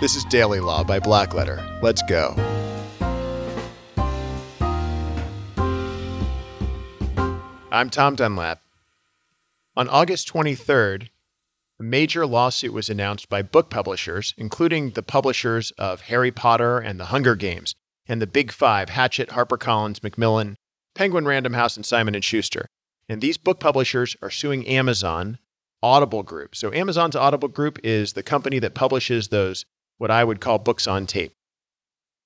This is Daily Law by Blackletter. Let's go. I'm Tom Dunlap. On August 23rd, a major lawsuit was announced by book publishers, including the publishers of Harry Potter and The Hunger Games, and the Big Five: Hachette, HarperCollins, Macmillan, Penguin Random House, and Simon & Schuster. And these book publishers are suing Amazon Audible Group. So Amazon's Audible Group is the company that publishes those what I would call books on tape.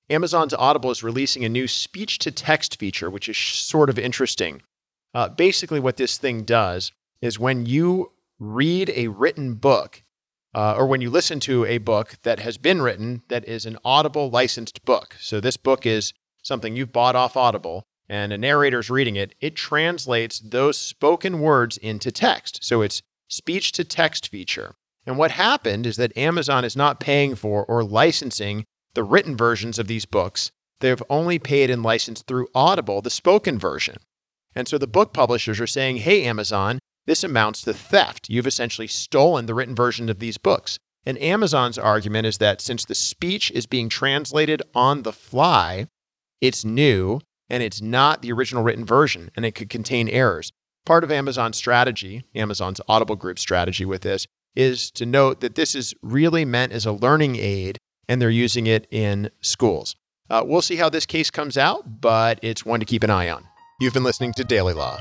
Amazon's Audible is releasing a new speech to text feature, which is sort of interesting. Uh, basically, what this thing does is when you read a written book, uh, or when you listen to a book that has been written that is an Audible licensed book. So, this book is something you've bought off Audible, and a narrator's reading it, it translates those spoken words into text. So, it's speech to text feature. And what happened is that Amazon is not paying for or licensing the written versions of these books. They've only paid and licensed through Audible the spoken version. And so the book publishers are saying, hey, Amazon, this amounts to theft. You've essentially stolen the written version of these books. And Amazon's argument is that since the speech is being translated on the fly, it's new and it's not the original written version and it could contain errors. Part of Amazon's strategy, Amazon's Audible Group strategy with this, is to note that this is really meant as a learning aid and they're using it in schools. Uh, we'll see how this case comes out, but it's one to keep an eye on. You've been listening to Daily Law.